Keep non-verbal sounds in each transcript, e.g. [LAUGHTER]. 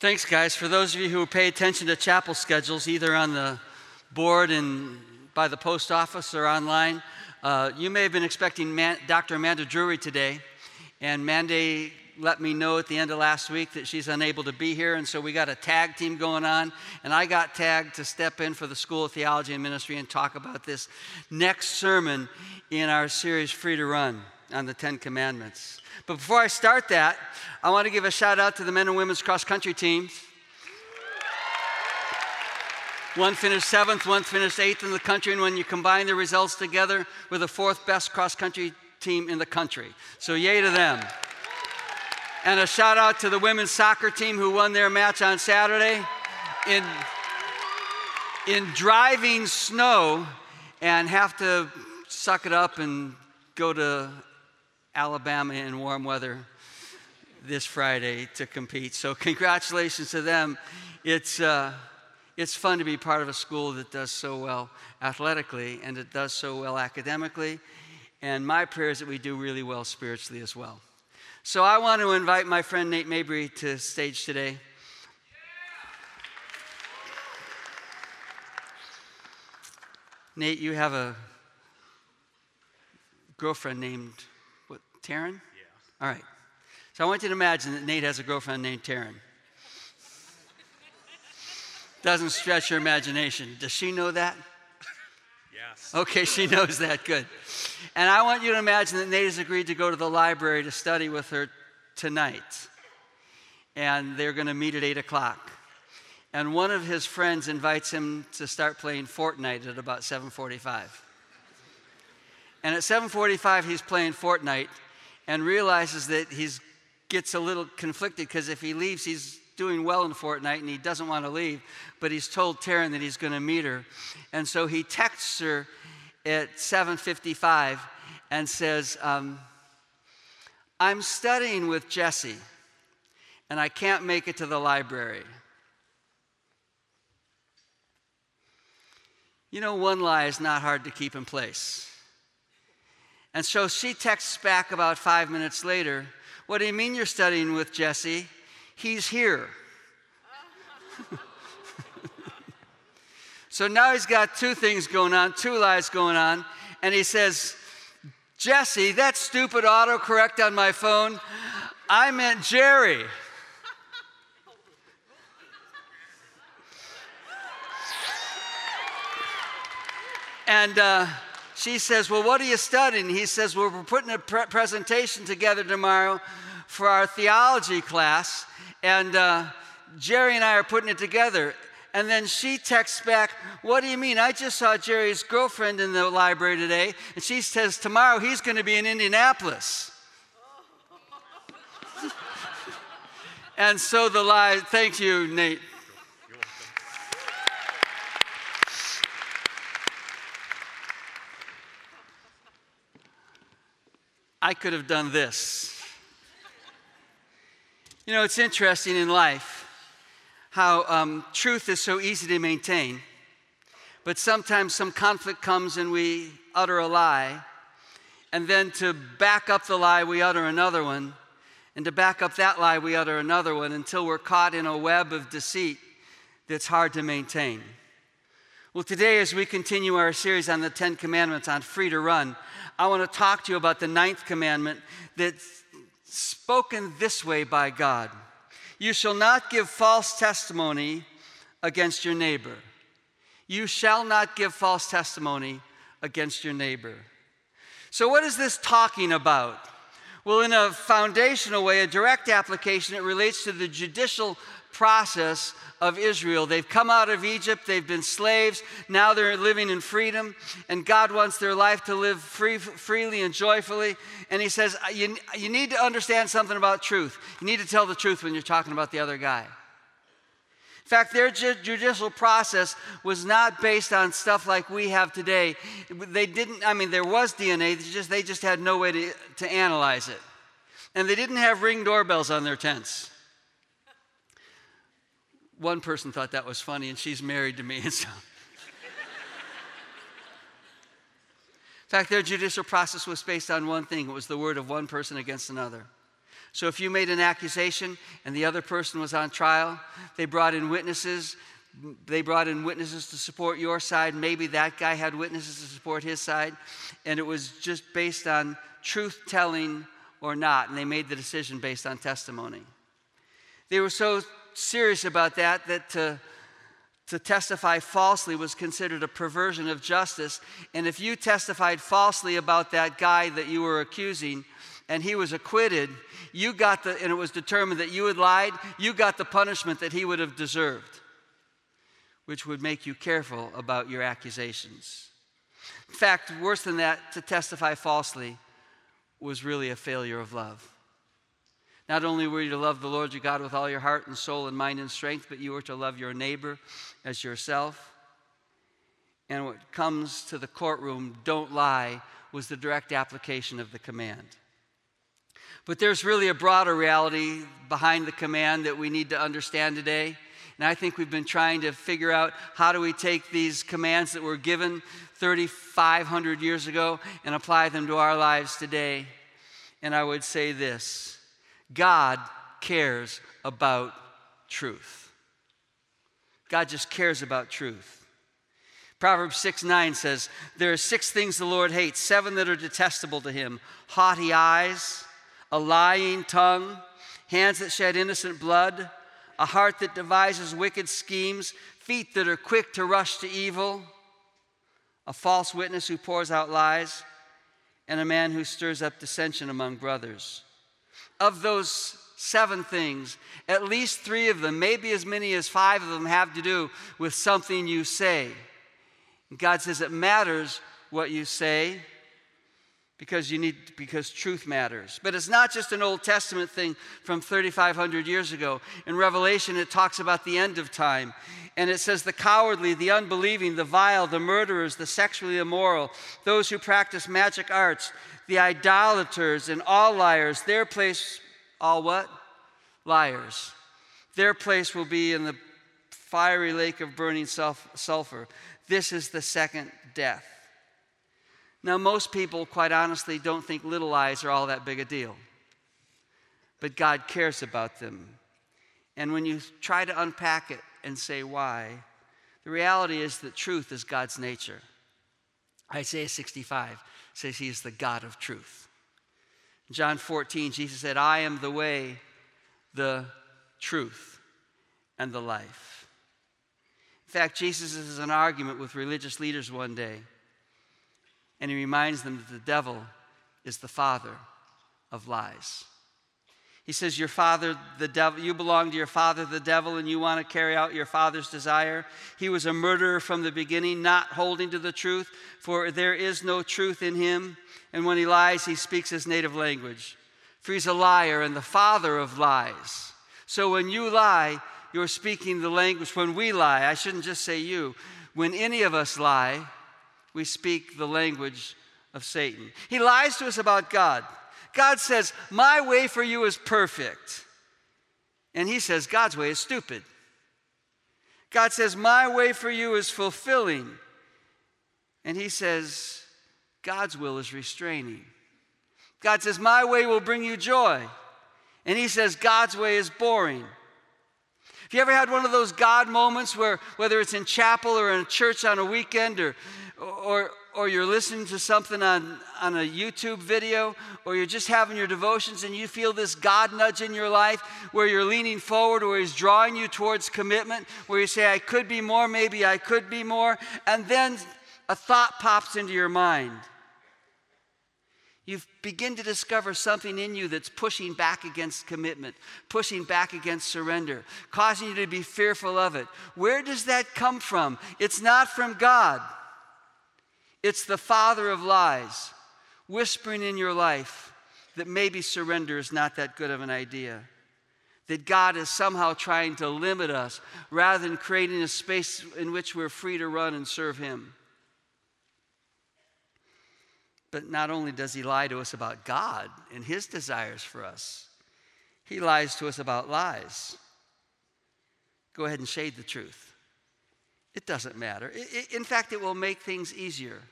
Thanks, guys. For those of you who pay attention to chapel schedules, either on the board and by the post office or online, uh, you may have been expecting Man- Dr. Amanda Drury today. And Mandy let me know at the end of last week that she's unable to be here, and so we got a tag team going on. And I got tagged to step in for the School of Theology and Ministry and talk about this next sermon in our series, Free to Run, on the Ten Commandments. But before I start that, I want to give a shout out to the men and women's cross country teams. One finished seventh, one finished eighth in the country, and when you combine the results together, we're the fourth best cross country team in the country. So, yay to them. And a shout out to the women's soccer team who won their match on Saturday in, in driving snow and have to suck it up and go to Alabama in warm weather this Friday to compete. So, congratulations to them. It's, uh, it's fun to be part of a school that does so well athletically and it does so well academically. And my prayer is that we do really well spiritually as well. So, I want to invite my friend Nate Mabry to stage today. Nate, you have a girlfriend named? Taryn? Yeah. All right. So I want you to imagine that Nate has a girlfriend named Taryn. Doesn't stretch your imagination. Does she know that? Yes. Okay, she knows that. Good. And I want you to imagine that Nate has agreed to go to the library to study with her tonight. And they're going to meet at 8 o'clock. And one of his friends invites him to start playing Fortnite at about 7:45. And at 7:45 he's playing Fortnite and realizes that he gets a little conflicted because if he leaves he's doing well in Fortnite and he doesn't want to leave, but he's told Taryn that he's going to meet her. And so he texts her at 7:55 and says, um, "I'm studying with Jesse, and I can't make it to the library." You know, one lie is not hard to keep in place. And so she texts back about five minutes later, What do you mean you're studying with Jesse? He's here. [LAUGHS] so now he's got two things going on, two lies going on, and he says, Jesse, that stupid autocorrect on my phone, I meant Jerry. [LAUGHS] And uh, she says, Well, what are you studying? He says, Well, we're putting a pre- presentation together tomorrow for our theology class, and uh, Jerry and I are putting it together. And then she texts back, What do you mean? I just saw Jerry's girlfriend in the library today, and she says, Tomorrow he's going to be in Indianapolis. [LAUGHS] and so the lie, thank you, Nate. I could have done this. You know, it's interesting in life how um, truth is so easy to maintain, but sometimes some conflict comes and we utter a lie, and then to back up the lie, we utter another one, and to back up that lie, we utter another one until we're caught in a web of deceit that's hard to maintain. Well, today, as we continue our series on the Ten Commandments on free to run, I want to talk to you about the ninth commandment that's spoken this way by God You shall not give false testimony against your neighbor. You shall not give false testimony against your neighbor. So, what is this talking about? Well, in a foundational way, a direct application, it relates to the judicial process of Israel. They've come out of Egypt, they've been slaves, now they're living in freedom, and God wants their life to live free, freely and joyfully. And He says, you, you need to understand something about truth. You need to tell the truth when you're talking about the other guy. In fact, their ju- judicial process was not based on stuff like we have today. They didn't, I mean, there was DNA, they just, they just had no way to, to analyze it. And they didn't have ring doorbells on their tents. One person thought that was funny, and she's married to me, [LAUGHS] and so. In fact, their judicial process was based on one thing it was the word of one person against another. So if you made an accusation and the other person was on trial, they brought in witnesses. They brought in witnesses to support your side. Maybe that guy had witnesses to support his side. And it was just based on truth telling or not. And they made the decision based on testimony. They were so serious about that that to, to testify falsely was considered a perversion of justice. And if you testified falsely about that guy that you were accusing and he was acquitted, you got the, and it was determined that you had lied, you got the punishment that he would have deserved, which would make you careful about your accusations. In fact, worse than that, to testify falsely was really a failure of love. Not only were you to love the Lord your God with all your heart and soul and mind and strength, but you were to love your neighbor as yourself. And what comes to the courtroom, don't lie, was the direct application of the command. But there's really a broader reality behind the command that we need to understand today. And I think we've been trying to figure out how do we take these commands that were given 3,500 years ago and apply them to our lives today. And I would say this God cares about truth. God just cares about truth. Proverbs 6 9 says, There are six things the Lord hates, seven that are detestable to him haughty eyes, a lying tongue, hands that shed innocent blood, a heart that devises wicked schemes, feet that are quick to rush to evil, a false witness who pours out lies, and a man who stirs up dissension among brothers of those seven things, at least three of them, maybe as many as five of them, have to do with something you say. God says it matters what you say because you need because truth matters. But it's not just an old testament thing from 3500 years ago. In revelation it talks about the end of time. And it says the cowardly the unbelieving the vile the murderers the sexually immoral those who practice magic arts the idolaters and all liars, their place, all what? Liars. Their place will be in the fiery lake of burning sulfur. This is the second death. Now, most people, quite honestly, don't think little lies are all that big a deal. But God cares about them. And when you try to unpack it and say why, the reality is that truth is God's nature. Isaiah 65 says he is the God of truth. In John 14, Jesus said, I am the way, the truth, and the life. In fact, Jesus is in an argument with religious leaders one day, and he reminds them that the devil is the father of lies. He says, Your father, the devil, you belong to your father, the devil, and you want to carry out your father's desire. He was a murderer from the beginning, not holding to the truth, for there is no truth in him. And when he lies, he speaks his native language. For he's a liar and the father of lies. So when you lie, you're speaking the language. When we lie, I shouldn't just say you, when any of us lie, we speak the language of Satan. He lies to us about God. God says, My way for you is perfect. And he says, God's way is stupid. God says, My way for you is fulfilling. And he says, God's will is restraining. God says, My way will bring you joy. And he says, God's way is boring. Have you ever had one of those God moments where, whether it's in chapel or in church on a weekend or, or, or you're listening to something on, on a YouTube video, or you're just having your devotions and you feel this God nudge in your life where you're leaning forward, where He's drawing you towards commitment, where you say, I could be more, maybe I could be more, and then a thought pops into your mind. You begin to discover something in you that's pushing back against commitment, pushing back against surrender, causing you to be fearful of it. Where does that come from? It's not from God. It's the father of lies whispering in your life that maybe surrender is not that good of an idea. That God is somehow trying to limit us rather than creating a space in which we're free to run and serve Him. But not only does He lie to us about God and His desires for us, He lies to us about lies. Go ahead and shade the truth. It doesn't matter. in fact, it will make things easier.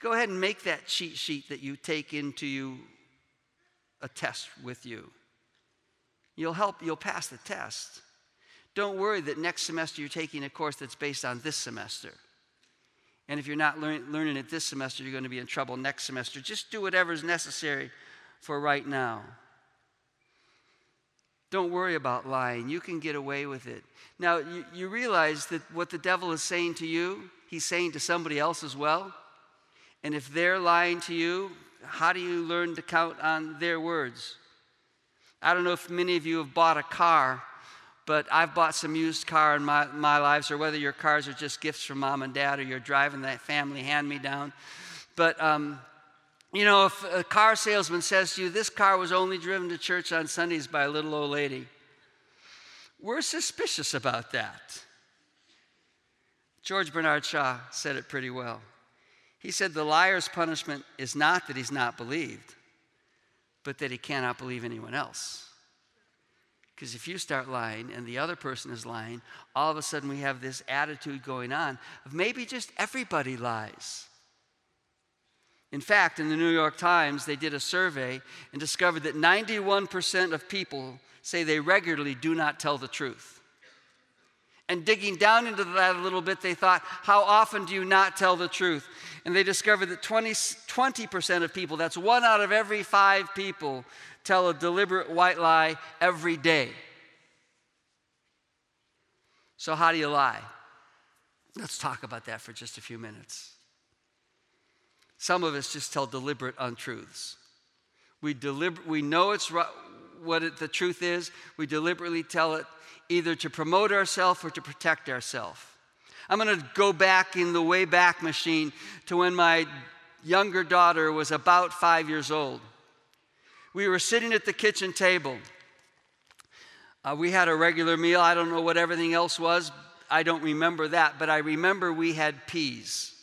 Go ahead and make that cheat sheet that you take into you a test with you. You'll help, you'll pass the test. Don't worry that next semester you're taking a course that's based on this semester. And if you're not learn, learning it this semester, you're going to be in trouble next semester. Just do whatever is necessary for right now. Don't worry about lying. You can get away with it. Now, you, you realize that what the devil is saying to you, he's saying to somebody else as well. And if they're lying to you, how do you learn to count on their words? I don't know if many of you have bought a car, but I've bought some used car in my, my lives, or whether your cars are just gifts from mom and dad, or you're driving that family hand me down. But, um, you know, if a car salesman says to you, this car was only driven to church on Sundays by a little old lady, we're suspicious about that. George Bernard Shaw said it pretty well. He said, The liar's punishment is not that he's not believed, but that he cannot believe anyone else. Because if you start lying and the other person is lying, all of a sudden we have this attitude going on of maybe just everybody lies. In fact, in the New York Times, they did a survey and discovered that 91% of people say they regularly do not tell the truth. And digging down into that a little bit, they thought, how often do you not tell the truth? And they discovered that 20, 20% of people, that's one out of every five people, tell a deliberate white lie every day. So, how do you lie? Let's talk about that for just a few minutes. Some of us just tell deliberate untruths. We, deliber- we know it's right, what it, the truth is, we deliberately tell it either to promote ourselves or to protect ourselves. I'm going to go back in the way back machine to when my younger daughter was about five years old. We were sitting at the kitchen table. Uh, we had a regular meal. I don't know what everything else was. I don't remember that, but I remember we had peas.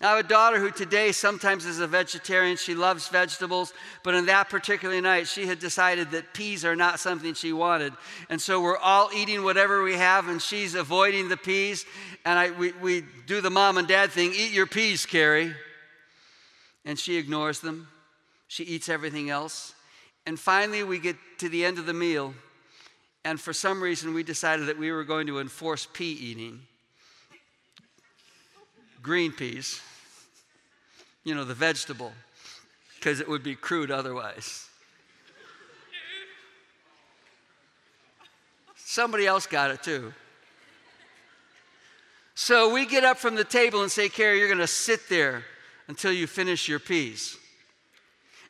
I have a daughter who today sometimes is a vegetarian. She loves vegetables, but on that particular night, she had decided that peas are not something she wanted. And so we're all eating whatever we have, and she's avoiding the peas. And I, we, we do the mom and dad thing eat your peas, Carrie. And she ignores them. She eats everything else. And finally, we get to the end of the meal, and for some reason, we decided that we were going to enforce pea eating green peas you know, the vegetable, because it would be crude otherwise. Somebody else got it too. So we get up from the table and say, Carrie, you're going to sit there until you finish your peas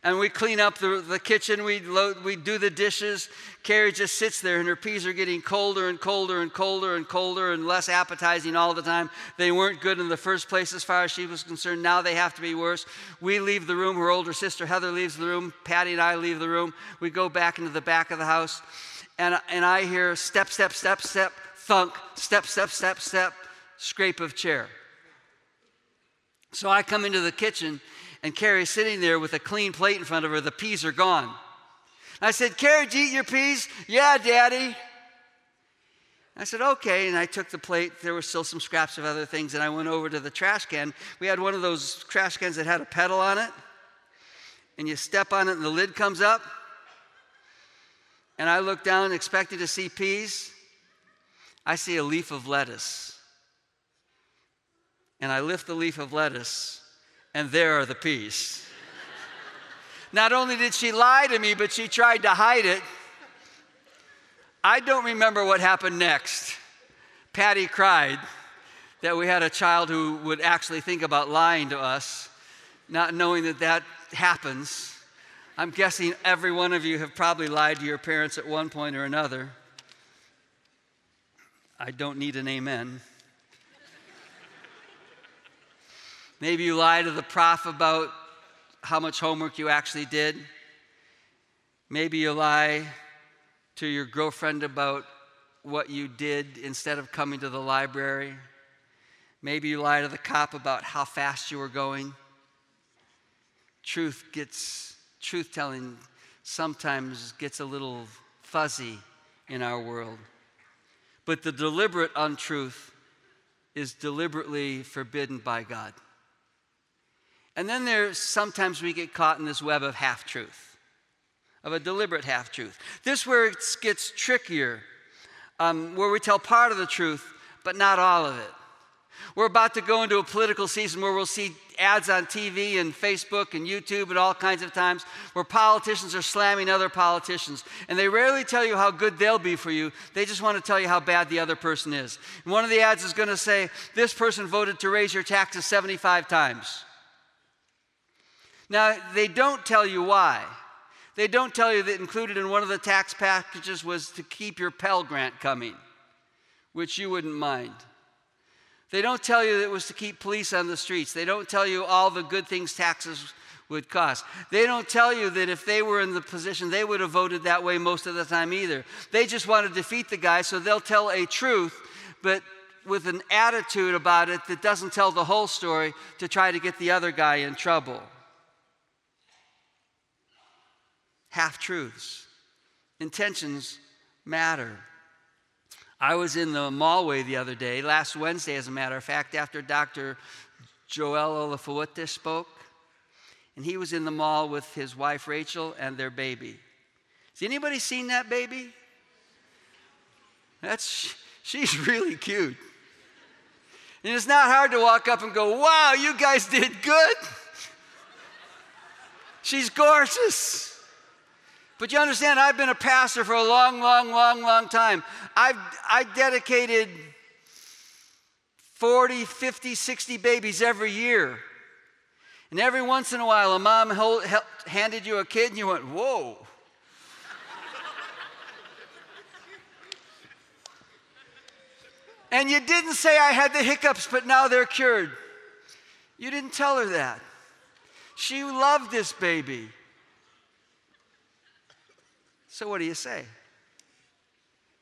and we clean up the, the kitchen, we, load, we do the dishes. Carrie just sits there, and her peas are getting colder and colder and colder and colder and less appetizing all the time. They weren't good in the first place as far as she was concerned. Now they have to be worse. We leave the room. Her older sister, Heather, leaves the room. Patty and I leave the room. We go back into the back of the house, and, and I hear step, step, step, step, thunk, step, step, step, step, scrape of chair. So I come into the kitchen and Carrie's sitting there with a clean plate in front of her. The peas are gone. I said, Carrie, did you eat your peas? Yeah, Daddy. I said, okay. And I took the plate. There were still some scraps of other things. And I went over to the trash can. We had one of those trash cans that had a pedal on it. And you step on it, and the lid comes up. And I look down, expecting to see peas. I see a leaf of lettuce. And I lift the leaf of lettuce and there are the peas. Not only did she lie to me, but she tried to hide it. I don't remember what happened next. Patty cried that we had a child who would actually think about lying to us, not knowing that that happens. I'm guessing every one of you have probably lied to your parents at one point or another. I don't need an amen. Maybe you lie to the prof about how much homework you actually did. Maybe you lie to your girlfriend about what you did instead of coming to the library. Maybe you lie to the cop about how fast you were going. Truth gets, truth telling sometimes gets a little fuzzy in our world. But the deliberate untruth is deliberately forbidden by God. And then there's sometimes we get caught in this web of half truth, of a deliberate half truth. This where it gets trickier, um, where we tell part of the truth, but not all of it. We're about to go into a political season where we'll see ads on TV and Facebook and YouTube and all kinds of times where politicians are slamming other politicians. And they rarely tell you how good they'll be for you, they just want to tell you how bad the other person is. And one of the ads is going to say, This person voted to raise your taxes 75 times. Now, they don't tell you why. They don't tell you that included in one of the tax packages was to keep your Pell Grant coming, which you wouldn't mind. They don't tell you that it was to keep police on the streets. They don't tell you all the good things taxes would cost. They don't tell you that if they were in the position, they would have voted that way most of the time either. They just want to defeat the guy, so they'll tell a truth, but with an attitude about it that doesn't tell the whole story to try to get the other guy in trouble. Half truths. Intentions matter. I was in the Mallway the other day, last Wednesday, as a matter of fact, after Dr. Joel Olafuote spoke. And he was in the mall with his wife Rachel and their baby. Has anybody seen that baby? That's she's really cute. And it's not hard to walk up and go, "Wow, you guys did good." She's gorgeous. But you understand, I've been a pastor for a long, long, long, long time. I've I dedicated 40, 50, 60 babies every year. And every once in a while, a mom hold, handed you a kid and you went, whoa. and you didn't say I had the hiccups, but now they're cured. You didn't tell her that. She loved this baby. So what do you say?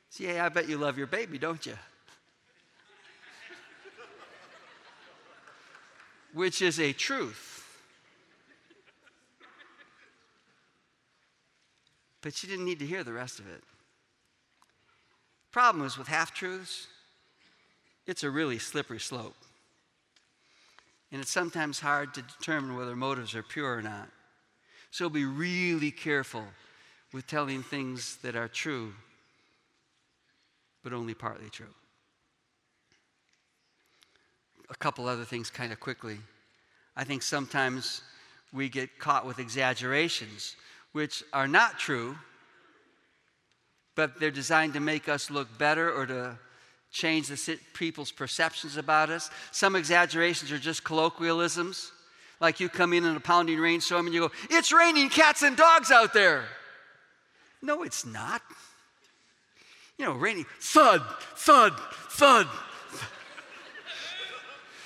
See, yeah, I bet you love your baby, don't you? Which is a truth. But you didn't need to hear the rest of it. Problem is with half truths, it's a really slippery slope. And it's sometimes hard to determine whether motives are pure or not. So be really careful with telling things that are true, but only partly true. A couple other things, kind of quickly. I think sometimes we get caught with exaggerations, which are not true, but they're designed to make us look better or to change the people's perceptions about us. Some exaggerations are just colloquialisms, like you come in in a pounding rainstorm and you go, It's raining cats and dogs out there. No, it's not. You know, raining, thud, thud, thud.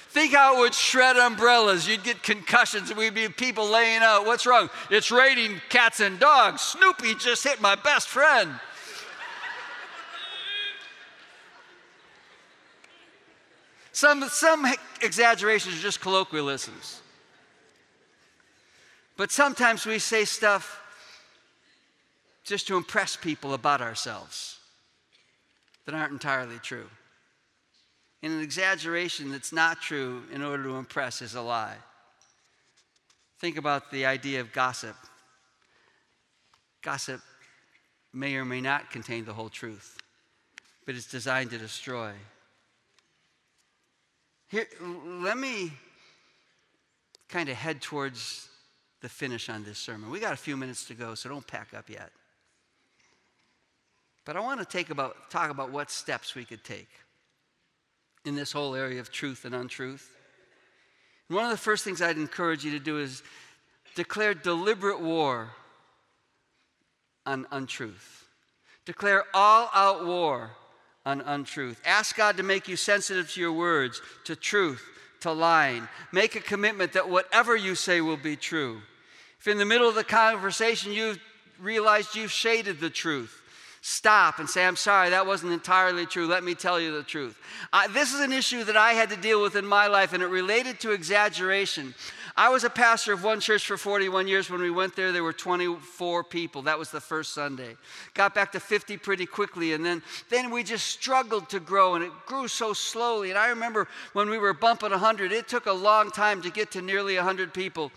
Think how it would shred umbrellas. You'd get concussions, and we'd be people laying out. What's wrong? It's raining cats and dogs. Snoopy just hit my best friend. Some, some exaggerations are just colloquialisms. But sometimes we say stuff just to impress people about ourselves that aren't entirely true. And an exaggeration that's not true in order to impress is a lie. Think about the idea of gossip. Gossip may or may not contain the whole truth, but it's designed to destroy. Here, let me kind of head towards the finish on this sermon. We got a few minutes to go, so don't pack up yet. But I want to take about, talk about what steps we could take in this whole area of truth and untruth. And one of the first things I'd encourage you to do is declare deliberate war on untruth. Declare all out war on untruth. Ask God to make you sensitive to your words, to truth, to lying. Make a commitment that whatever you say will be true. If in the middle of the conversation you've realized you've shaded the truth, stop and say, I'm sorry, that wasn't entirely true. Let me tell you the truth. This is an issue that I had to deal with in my life, and it related to exaggeration. I was a pastor of one church for 41 years. When we went there, there were 24 people. That was the first Sunday. Got back to 50 pretty quickly, and then, then we just struggled to grow, and it grew so slowly. And I remember when we were bumping 100, it took a long time to get to nearly 100 people.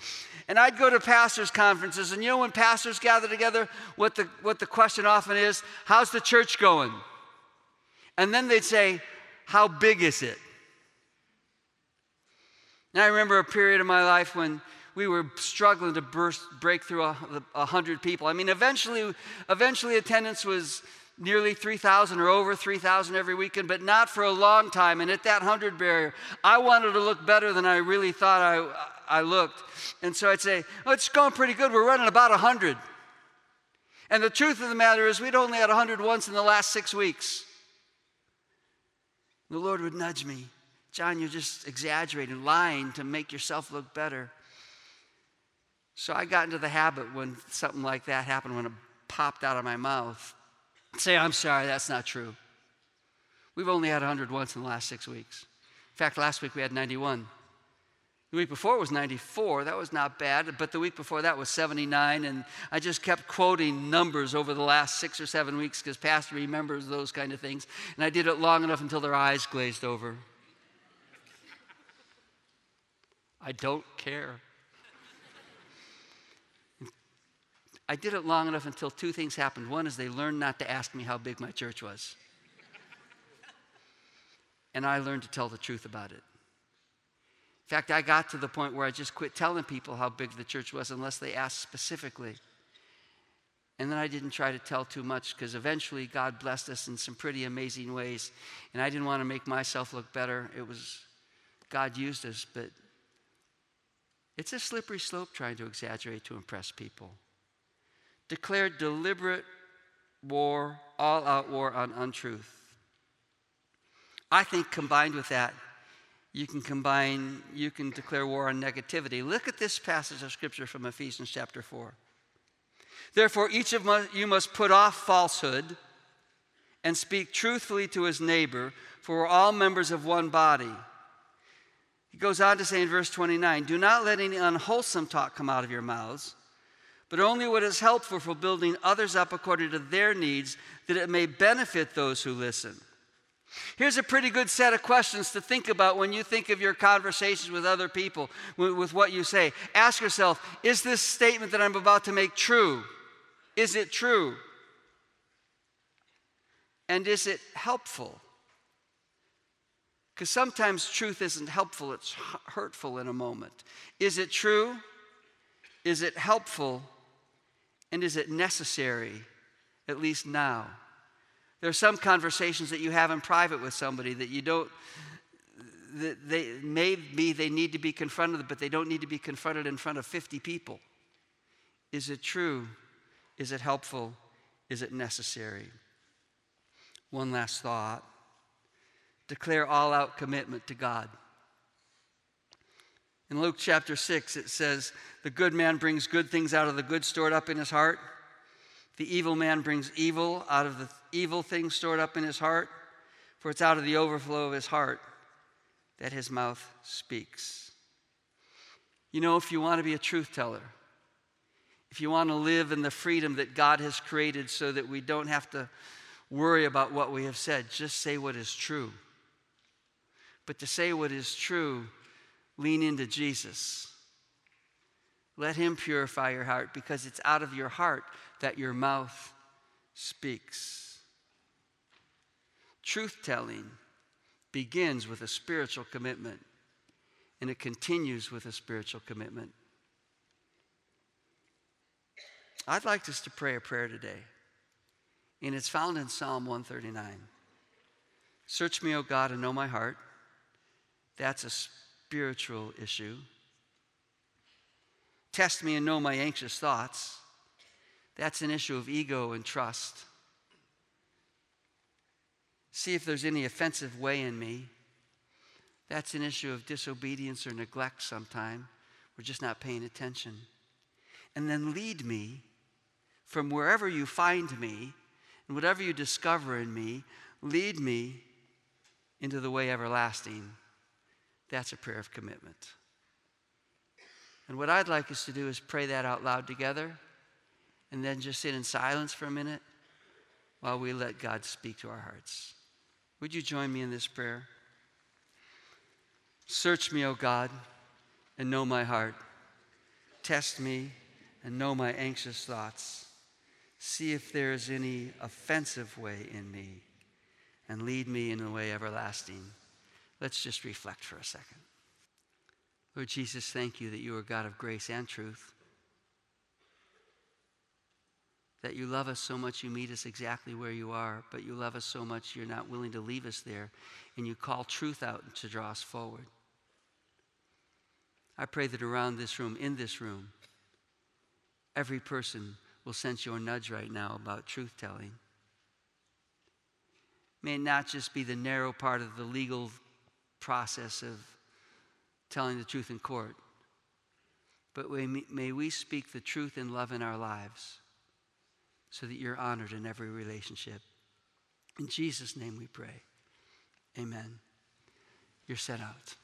And I'd go to pastors' conferences, and you know when pastors gather together, what the, what the question often is how's the church going? And then they'd say, how big is it? And I remember a period of my life when we were struggling to burst, break through a, a hundred people. I mean, eventually, eventually attendance was nearly 3,000 or over 3,000 every weekend, but not for a long time. And at that 100 barrier, I wanted to look better than I really thought I, I looked. And so I'd say, oh, it's going pretty good. We're running about 100. And the truth of the matter is, we'd only had 100 once in the last six weeks. The Lord would nudge me. John, you're just exaggerating, lying to make yourself look better. So I got into the habit when something like that happened, when it popped out of my mouth, say, I'm sorry, that's not true. We've only had 100 once in the last six weeks. In fact, last week we had 91. The week before was 94. That was not bad. But the week before that was 79. And I just kept quoting numbers over the last six or seven weeks because Pastor remembers those kind of things. And I did it long enough until their eyes glazed over. I don't care. I did it long enough until two things happened. One is they learned not to ask me how big my church was. and I learned to tell the truth about it. In fact, I got to the point where I just quit telling people how big the church was unless they asked specifically. And then I didn't try to tell too much because eventually God blessed us in some pretty amazing ways. And I didn't want to make myself look better. It was God used us, but it's a slippery slope trying to exaggerate to impress people. Declare deliberate war, all out war on untruth. I think combined with that, you can combine, you can declare war on negativity. Look at this passage of scripture from Ephesians chapter 4. Therefore, each of you must put off falsehood and speak truthfully to his neighbor, for we're all members of one body. He goes on to say in verse 29 Do not let any unwholesome talk come out of your mouths, but only what is helpful for building others up according to their needs, that it may benefit those who listen. Here's a pretty good set of questions to think about when you think of your conversations with other people, with, what you say. Ask yourself Is this statement that I'm about to make true? Is it true? And is it helpful? Because sometimes truth isn't helpful, it's hurtful in a moment. Is it true? Is it helpful? And is it necessary, at least now? There are some conversations that you have in private with somebody that you don't, that they, maybe they need to be confronted, but they don't need to be confronted in front of 50 people. Is it true? Is it helpful? Is it necessary? One last thought declare all out commitment to God. In Luke chapter 6, it says, The good man brings good things out of the good stored up in his heart. The evil man brings evil out of the evil things stored up in his heart. For it's out of the overflow of his heart that his mouth speaks. You know, if you want to be a truth teller, if you want to live in the freedom that God has created so that we don't have to worry about what we have said, just say what is true. But to say what is true, lean into Jesus. Let Him purify your heart because it's out of your heart that your mouth speaks. Truth telling begins with a spiritual commitment and it continues with a spiritual commitment. I'd like us to pray a prayer today, and it's found in Psalm 139. Search me, O God, and know my heart. That's a spiritual issue. Test me and know my anxious thoughts. That's an issue of ego and trust. See if there's any offensive way in me. That's an issue of disobedience or neglect sometime. We're just not paying attention. And then lead me from wherever you find me and whatever you discover in me, lead me into the way everlasting. That's a prayer of commitment. And what I'd like us to do is pray that out loud together and then just sit in silence for a minute while we let God speak to our hearts. Would you join me in this prayer? Search me, O God, and know my heart. Test me and know my anxious thoughts. See if there is any offensive way in me and lead me in the way everlasting. Let's just reflect for a second. Lord Jesus, thank you that you are God of grace and truth. That you love us so much, you meet us exactly where you are, but you love us so much, you're not willing to leave us there, and you call truth out to draw us forward. I pray that around this room, in this room, every person will sense your nudge right now about truth telling. May it not just be the narrow part of the legal process of telling the truth in court, but may we speak the truth in love in our lives so that you're honored in every relationship. In Jesus' name we pray. Amen. You're set out.